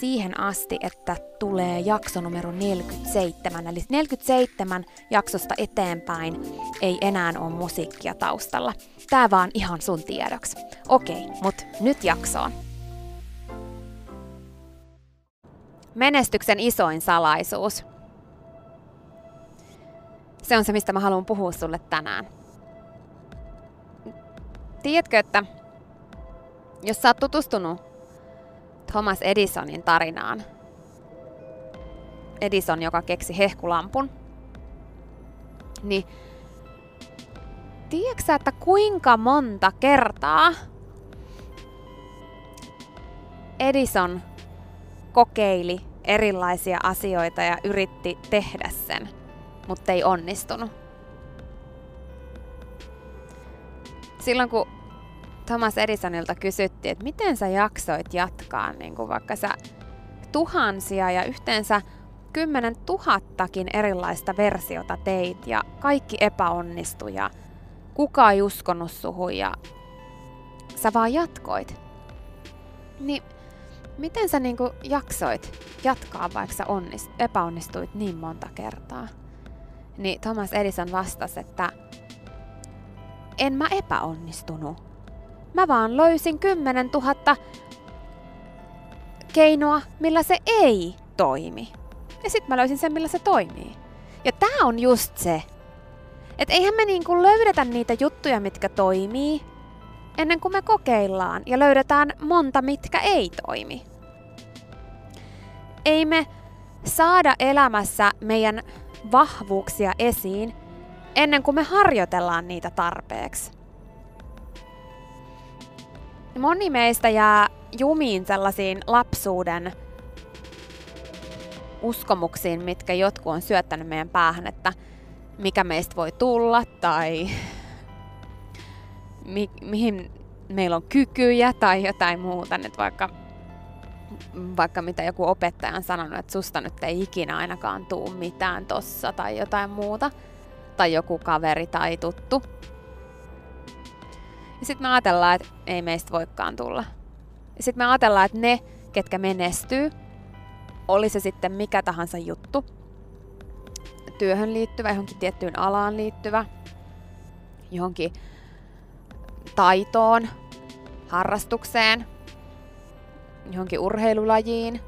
siihen asti, että tulee jakso numero 47. Eli 47 jaksosta eteenpäin ei enää ole musiikkia taustalla. Tää vaan ihan sun tiedoksi. Okei, mut nyt jaksoon. Menestyksen isoin salaisuus. Se on se, mistä mä haluan puhua sulle tänään. Tiedätkö, että jos sä oot tutustunut Thomas Edisonin tarinaan, Edison, joka keksi hehkulampun, niin tiedätkö että kuinka monta kertaa Edison kokeili erilaisia asioita ja yritti tehdä sen, mutta ei onnistunut. Silloin kun Thomas Edisonilta kysyttiin, että miten sä jaksoit jatkaa, niin kuin vaikka sä tuhansia ja yhteensä kymmenen tuhattakin erilaista versiota teit ja kaikki epäonnistui ja kuka ei uskonut suhun ja sä vaan jatkoit. Niin miten sä niinku jaksoit jatkaa, vaikka sä onnist, epäonnistuit niin monta kertaa? Niin Thomas Edison vastasi, että en mä epäonnistunut. Mä vaan löysin 10 000 keinoa, millä se ei toimi. Ja sitten mä löysin sen, millä se toimii. Ja tää on just se. Että eihän me niinku löydetä niitä juttuja, mitkä toimii, ennen kuin me kokeillaan ja löydetään monta, mitkä ei toimi. Ei me saada elämässä meidän vahvuuksia esiin ennen kuin me harjoitellaan niitä tarpeeksi. Moni meistä jää jumiin sellaisiin lapsuuden uskomuksiin, mitkä jotkut on syöttänyt meidän päähän, että mikä meistä voi tulla tai mi- mihin meillä on kykyjä tai jotain muuta. Nyt vaikka vaikka mitä joku opettaja on sanonut, että susta nyt ei ikinä ainakaan tuu mitään tossa tai jotain muuta, tai joku kaveri tai tuttu. Ja sitten me ajatellaan, että ei meistä voikaan tulla. Ja sitten me ajatellaan, että ne, ketkä menestyy, oli se sitten mikä tahansa juttu, työhön liittyvä, johonkin tiettyyn alaan liittyvä, johonkin taitoon, harrastukseen, johonkin urheilulajiin,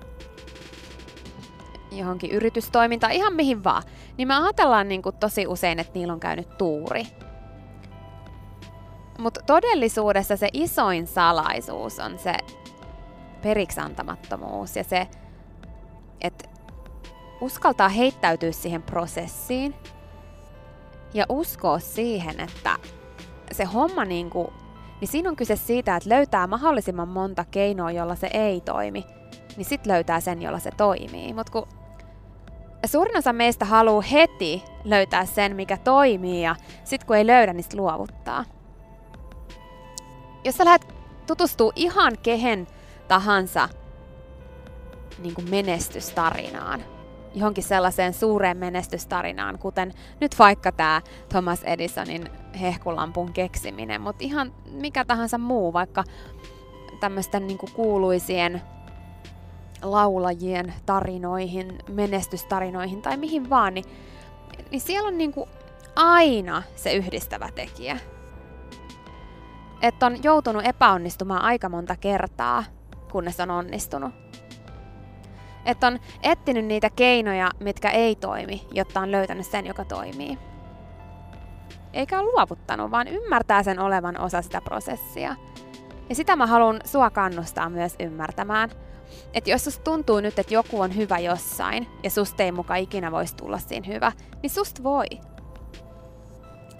johonkin yritystoimintaan, ihan mihin vaan, niin me ajatellaan niin kuin tosi usein, että niillä on käynyt tuuri. Mutta todellisuudessa se isoin salaisuus on se periksantamattomuus ja se, että uskaltaa heittäytyä siihen prosessiin ja uskoa siihen, että se homma niin kuin, niin siinä on kyse siitä, että löytää mahdollisimman monta keinoa, jolla se ei toimi, niin sit löytää sen, jolla se toimii. Mutta kun suurin osa meistä haluaa heti löytää sen, mikä toimii, ja sit kun ei löydä, niin sit luovuttaa. Jos sä lähdet tutustuu ihan kehen tahansa niin kuin menestystarinaan, johonkin sellaiseen suureen menestystarinaan, kuten nyt vaikka tämä Thomas Edisonin hehkulampun keksiminen, mutta ihan mikä tahansa muu, vaikka tämmöisten niin kuuluisien laulajien tarinoihin, menestystarinoihin tai mihin vaan, niin, niin siellä on niin kuin aina se yhdistävä tekijä. Että on joutunut epäonnistumaan aika monta kertaa, kunnes on onnistunut. Että on etsinyt niitä keinoja, mitkä ei toimi, jotta on löytänyt sen, joka toimii. Eikä ole luovuttanut, vaan ymmärtää sen olevan osa sitä prosessia. Ja sitä mä haluan sua kannustaa myös ymmärtämään. Että jos susta tuntuu nyt, että joku on hyvä jossain, ja susta ei muka ikinä voisi tulla siinä hyvä, niin susta voi.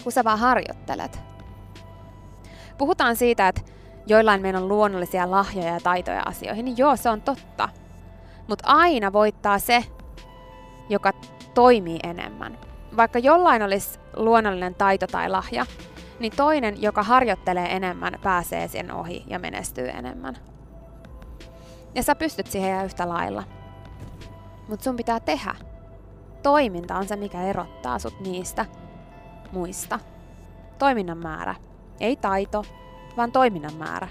Kun sä vaan harjoittelet. Puhutaan siitä, että joillain meillä on luonnollisia lahjoja ja taitoja asioihin, niin joo, se on totta. Mutta aina voittaa se, joka toimii enemmän. Vaikka jollain olisi luonnollinen taito tai lahja, niin toinen, joka harjoittelee enemmän, pääsee sen ohi ja menestyy enemmän. Ja sä pystyt siihen yhtä lailla. Mutta sun pitää tehdä. Toiminta on se, mikä erottaa sut niistä muista. Toiminnan määrä. Ei taito, vaan toiminnan määrä.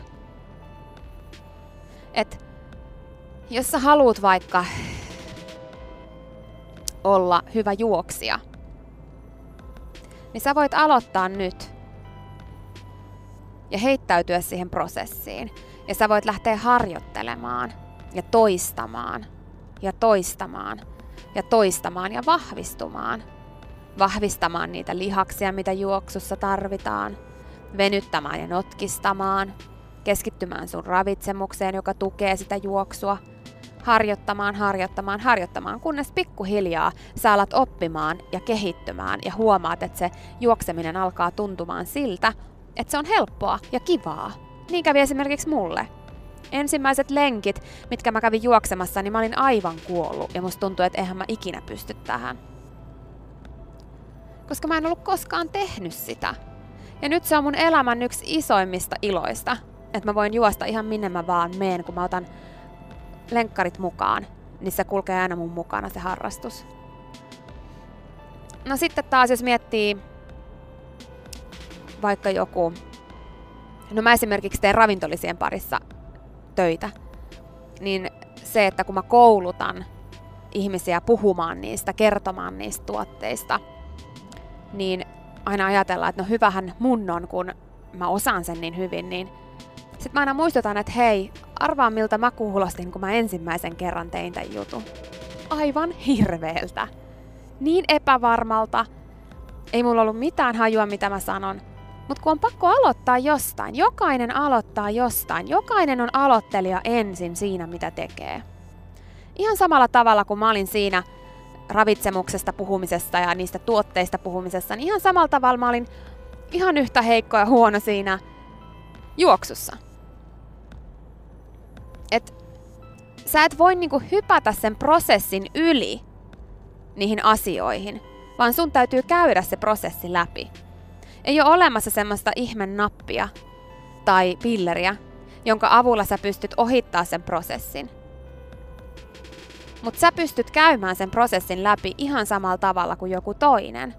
Et jos sä haluat vaikka olla hyvä juoksija, niin sä voit aloittaa nyt ja heittäytyä siihen prosessiin. Ja sä voit lähteä harjoittelemaan ja toistamaan ja toistamaan ja toistamaan ja vahvistumaan. Vahvistamaan niitä lihaksia, mitä juoksussa tarvitaan. Venyttämään ja notkistamaan. Keskittymään sun ravitsemukseen, joka tukee sitä juoksua – harjoittamaan, harjoittamaan, harjoittamaan, kunnes pikkuhiljaa sä alat oppimaan ja kehittymään ja huomaat, että se juokseminen alkaa tuntumaan siltä, että se on helppoa ja kivaa. Niin kävi esimerkiksi mulle. Ensimmäiset lenkit, mitkä mä kävin juoksemassa, niin mä olin aivan kuollut ja musta tuntui, että eihän mä ikinä pysty tähän. Koska mä en ollut koskaan tehnyt sitä. Ja nyt se on mun elämän yksi isoimmista iloista, että mä voin juosta ihan minne mä vaan meen, kun mä otan lenkkarit mukaan, niin se kulkee aina mun mukana se harrastus. No sitten taas jos miettii vaikka joku, no mä esimerkiksi teen ravintolisien parissa töitä, niin se, että kun mä koulutan ihmisiä puhumaan niistä, kertomaan niistä tuotteista, niin aina ajatellaan, että no hyvähän mun on, kun mä osaan sen niin hyvin, niin sitten mä aina muistutan, että hei, arvaa miltä mä kuulostin, kun mä ensimmäisen kerran tein tämän jutun. Aivan hirveeltä. Niin epävarmalta. Ei mulla ollut mitään hajua, mitä mä sanon. Mutta kun on pakko aloittaa jostain, jokainen aloittaa jostain, jokainen on aloittelija ensin siinä, mitä tekee. Ihan samalla tavalla kuin mä olin siinä ravitsemuksesta puhumisessa ja niistä tuotteista puhumisessa, niin ihan samalla tavalla mä olin ihan yhtä heikko ja huono siinä juoksussa että sä et voi niinku hypätä sen prosessin yli niihin asioihin, vaan sun täytyy käydä se prosessi läpi. Ei ole olemassa semmoista ihmen nappia tai pilleriä, jonka avulla sä pystyt ohittaa sen prosessin. Mutta sä pystyt käymään sen prosessin läpi ihan samalla tavalla kuin joku toinen.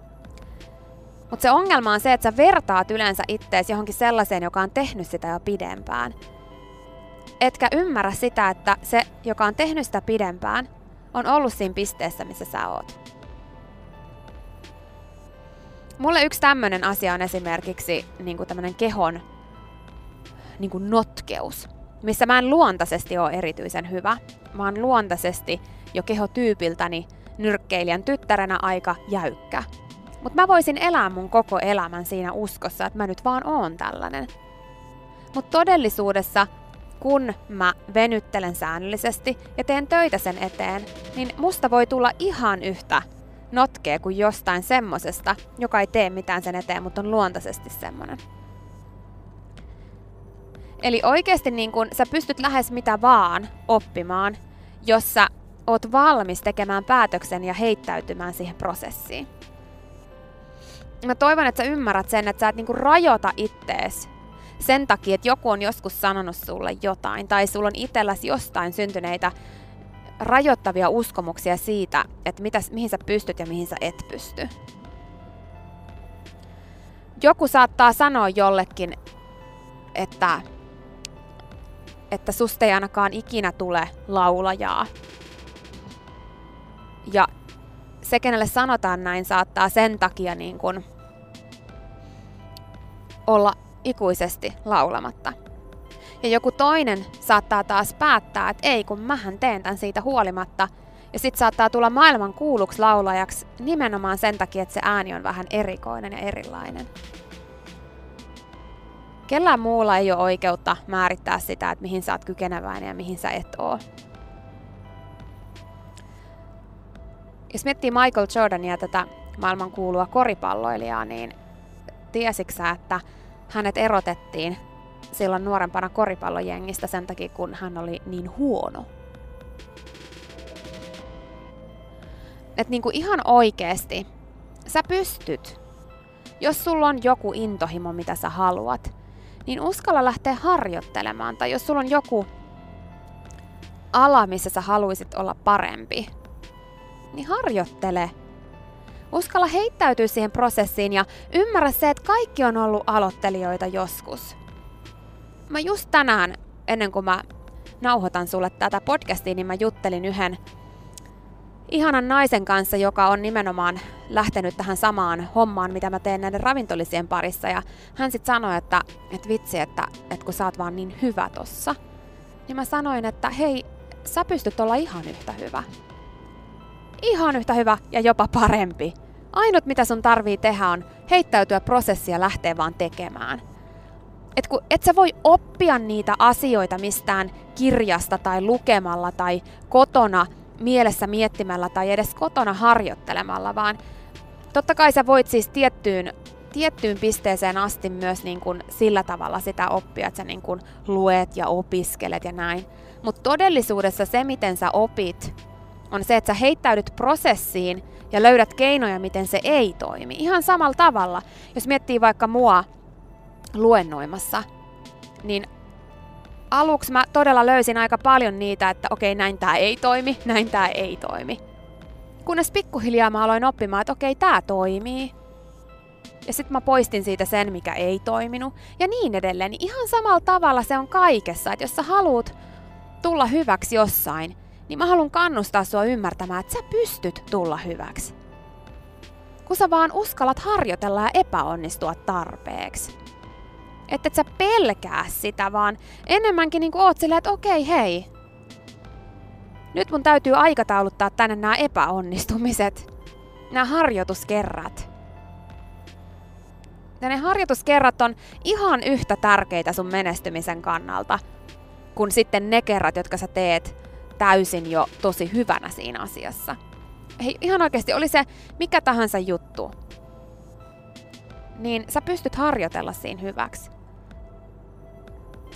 Mutta se ongelma on se, että sä vertaat yleensä ittees johonkin sellaiseen, joka on tehnyt sitä jo pidempään. Etkä ymmärrä sitä, että se, joka on tehnyt sitä pidempään, on ollut siinä pisteessä, missä sä oot. Mulle yksi tämmöinen asia on esimerkiksi niin tämmöinen kehon niin notkeus missä mä en luontaisesti ole erityisen hyvä. Oon luontaisesti jo kehotyypiltäni nyrkkeilijän tyttärenä aika jäykkä. Mutta mä voisin elää mun koko elämän siinä uskossa, että mä nyt vaan oon tällainen. Mutta todellisuudessa, kun mä venyttelen säännöllisesti ja teen töitä sen eteen, niin musta voi tulla ihan yhtä notkea kuin jostain semmosesta, joka ei tee mitään sen eteen, mutta on luontaisesti semmonen. Eli oikeasti niin kun sä pystyt lähes mitä vaan oppimaan, jos sä oot valmis tekemään päätöksen ja heittäytymään siihen prosessiin. Mä toivon, että sä ymmärrät sen, että sä et niinku rajoita ittees sen takia, että joku on joskus sanonut sulle jotain, tai sulla on itselläsi jostain syntyneitä rajoittavia uskomuksia siitä, että mitä, mihin sä pystyt ja mihin sä et pysty. Joku saattaa sanoa jollekin, että että susta ei ainakaan ikinä tule laulajaa. Ja se, kenelle sanotaan näin, saattaa sen takia niin kuin olla ikuisesti laulamatta. Ja joku toinen saattaa taas päättää, että ei kun mähän teen tämän siitä huolimatta. Ja sit saattaa tulla maailman kuulluksi laulajaksi nimenomaan sen takia, että se ääni on vähän erikoinen ja erilainen. Kellään muulla ei ole oikeutta määrittää sitä, että mihin sä oot kykeneväinen ja mihin sä et oo. Jos miettii Michael Jordania, tätä maailman kuulua koripalloilijaa, niin tiesitkö sä, että hänet erotettiin silloin nuorempana koripallojengistä sen takia, kun hän oli niin huono? Että niinku ihan oikeesti, sä pystyt. Jos sulla on joku intohimo, mitä sä haluat, niin uskalla lähteä harjoittelemaan. Tai jos sulla on joku ala, missä sä haluaisit olla parempi, niin harjoittele. Uskalla heittäytyä siihen prosessiin ja ymmärrä se, että kaikki on ollut aloittelijoita joskus. Mä just tänään, ennen kuin mä nauhoitan sulle tätä podcastia, niin mä juttelin yhden ihanan naisen kanssa, joka on nimenomaan lähtenyt tähän samaan hommaan, mitä mä teen näiden ravintolisien parissa. Ja hän sitten sanoi, että, että vitsi, että, että kun sä oot vaan niin hyvä tossa. Niin mä sanoin, että hei, sä pystyt olla ihan yhtä hyvä. Ihan yhtä hyvä ja jopa parempi. Ainut mitä sun tarvii tehdä on heittäytyä prosessia lähteä vaan tekemään. Et, kun, et sä voi oppia niitä asioita mistään kirjasta tai lukemalla tai kotona mielessä miettimällä tai edes kotona harjoittelemalla, vaan totta kai sä voit siis tiettyyn, tiettyyn pisteeseen asti myös niin kuin sillä tavalla sitä oppia, että sä niin kuin luet ja opiskelet ja näin. Mutta todellisuudessa se, miten sä opit, on se, että sä heittäydyt prosessiin ja löydät keinoja, miten se ei toimi. Ihan samalla tavalla, jos miettii vaikka mua luennoimassa, niin aluksi mä todella löysin aika paljon niitä, että okei, näin tää ei toimi, näin tää ei toimi. Kunnes pikkuhiljaa mä aloin oppimaan, että okei, tää toimii. Ja sitten mä poistin siitä sen, mikä ei toiminut. Ja niin edelleen. Ihan samalla tavalla se on kaikessa, että jos sä haluat tulla hyväksi jossain, niin mä haluan kannustaa sua ymmärtämään, että sä pystyt tulla hyväksi. Kun sä vaan uskallat harjoitella ja epäonnistua tarpeeksi. Että et sä pelkää sitä, vaan enemmänkin niin oot silleen, että okei, hei. Nyt mun täytyy aikatauluttaa tänne nämä epäonnistumiset. Nämä harjoituskerrat. Ja ne harjoituskerrat on ihan yhtä tärkeitä sun menestymisen kannalta, kuin sitten ne kerrat, jotka sä teet täysin jo tosi hyvänä siinä asiassa. Hei, ihan oikeasti, oli se mikä tahansa juttu, niin sä pystyt harjoitella siinä hyväksi.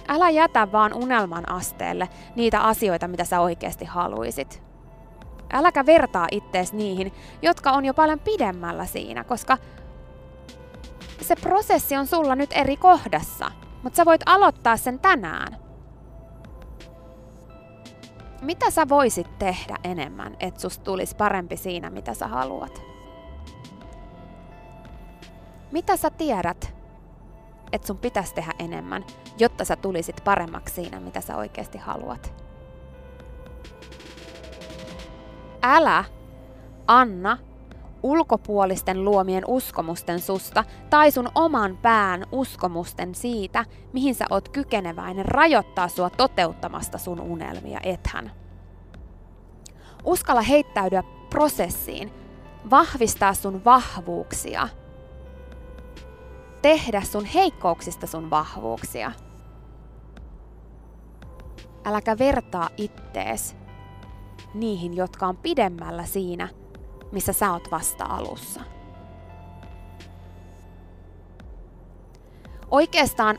Älä jätä vaan unelman asteelle niitä asioita, mitä sä oikeasti haluisit. Äläkä vertaa ittees niihin, jotka on jo paljon pidemmällä siinä, koska se prosessi on sulla nyt eri kohdassa, mutta sä voit aloittaa sen tänään. Mitä sä voisit tehdä enemmän, että susta tulisi parempi siinä, mitä sä haluat? Mitä sä tiedät, että sun pitäisi tehdä enemmän, jotta sä tulisit paremmaksi siinä, mitä sä oikeasti haluat? Älä anna ulkopuolisten luomien uskomusten susta tai sun oman pään uskomusten siitä, mihin sä oot kykeneväinen rajoittaa sua toteuttamasta sun unelmia, ethän. Uskalla heittäytyä prosessiin, vahvistaa sun vahvuuksia, tehdä sun heikkouksista sun vahvuuksia. Äläkä vertaa ittees niihin, jotka on pidemmällä siinä – missä sä oot vasta alussa. Oikeastaan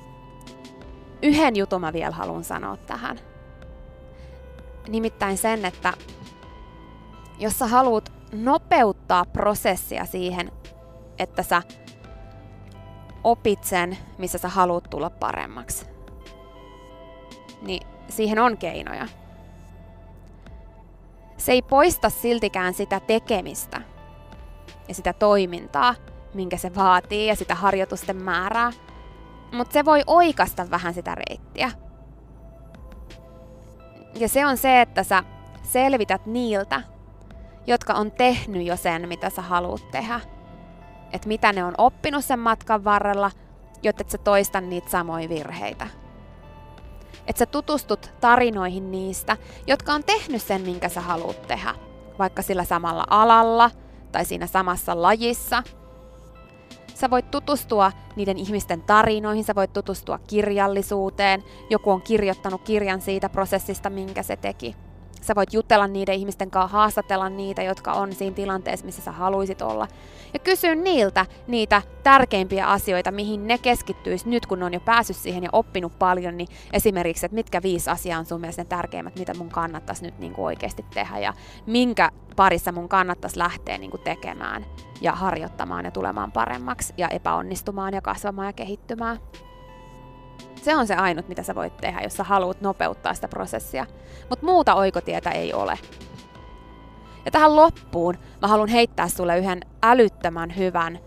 yhden jutun mä vielä haluan sanoa tähän. Nimittäin sen, että jos sä haluat nopeuttaa prosessia siihen, että sä opit sen, missä sä haluat tulla paremmaksi, niin siihen on keinoja se ei poista siltikään sitä tekemistä ja sitä toimintaa, minkä se vaatii ja sitä harjoitusten määrää, mutta se voi oikasta vähän sitä reittiä. Ja se on se, että sä selvität niiltä, jotka on tehnyt jo sen, mitä sä haluat tehdä. Että mitä ne on oppinut sen matkan varrella, jotta et sä toista niitä samoja virheitä että sä tutustut tarinoihin niistä, jotka on tehnyt sen, minkä sä haluat tehdä, vaikka sillä samalla alalla tai siinä samassa lajissa. Sä voit tutustua niiden ihmisten tarinoihin, sä voit tutustua kirjallisuuteen, joku on kirjoittanut kirjan siitä prosessista, minkä se teki. Sä voit jutella niiden ihmisten kanssa, haastatella niitä, jotka on siinä tilanteessa, missä sä haluaisit olla. Ja kysyä niiltä niitä tärkeimpiä asioita, mihin ne keskittyisi nyt, kun ne on jo päässyt siihen ja oppinut paljon, niin esimerkiksi, että mitkä viisi asiaa on sun mielestä ne tärkeimmät, mitä mun kannattaisi nyt niin kuin oikeasti tehdä ja minkä parissa mun kannattaisi lähteä niin kuin tekemään ja harjoittamaan ja tulemaan paremmaksi ja epäonnistumaan ja kasvamaan ja kehittymään. Se on se ainut, mitä sä voit tehdä, jos sä haluat nopeuttaa sitä prosessia. Mutta muuta oikotietä ei ole. Ja tähän loppuun mä haluan heittää sulle yhden älyttömän hyvän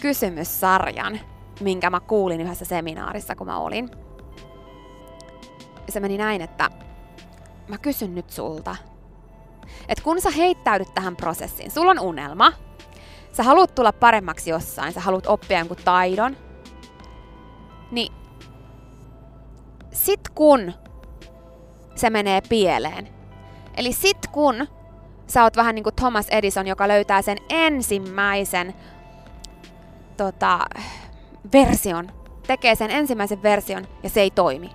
kysymyssarjan, minkä mä kuulin yhdessä seminaarissa, kun mä olin. Se meni näin, että mä kysyn nyt sulta, että kun sä heittäydyt tähän prosessiin, sulla on unelma, sä haluat tulla paremmaksi jossain, sä haluat oppia jonkun taidon, niin sit kun se menee pieleen, eli sit kun sä oot vähän niin kuin Thomas Edison, joka löytää sen ensimmäisen tota, version, tekee sen ensimmäisen version ja se ei toimi.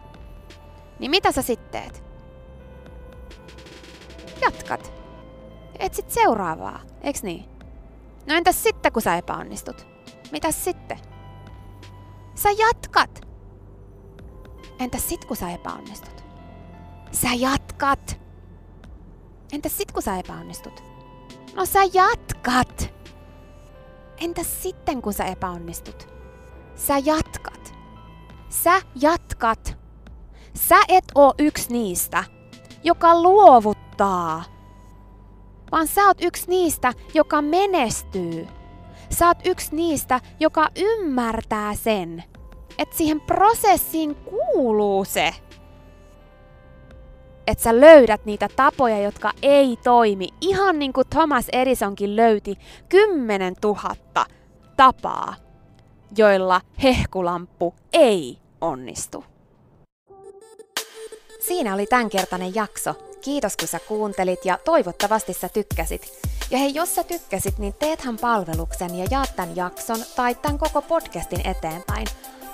Niin mitä sä sitten teet? Jatkat. Etsit seuraavaa, eiks niin? No entäs sitten, kun sä epäonnistut? Mitäs sitten? Sä jatkat. Entäs sit, kun sä epäonnistut? Sä jatkat. Entäs sit, kun sä epäonnistut? No sä jatkat. Entäs sitten, kun sä epäonnistut? Sä jatkat. Sä jatkat. Sä et oo yksi niistä, joka luovuttaa. Vaan sä oot yksi niistä, joka menestyy. Sä oot yksi niistä, joka ymmärtää sen, että siihen prosessiin kuuluu se, että sä löydät niitä tapoja, jotka ei toimi. Ihan niin kuin Thomas Edisonkin löyti 10 000 tapaa, joilla hehkulamppu ei onnistu. Siinä oli tämänkertainen jakso. Kiitos kun sä kuuntelit ja toivottavasti sä tykkäsit. Ja hei, jos sä tykkäsit, niin teethän palveluksen ja jaat tämän jakson tai tämän koko podcastin eteenpäin.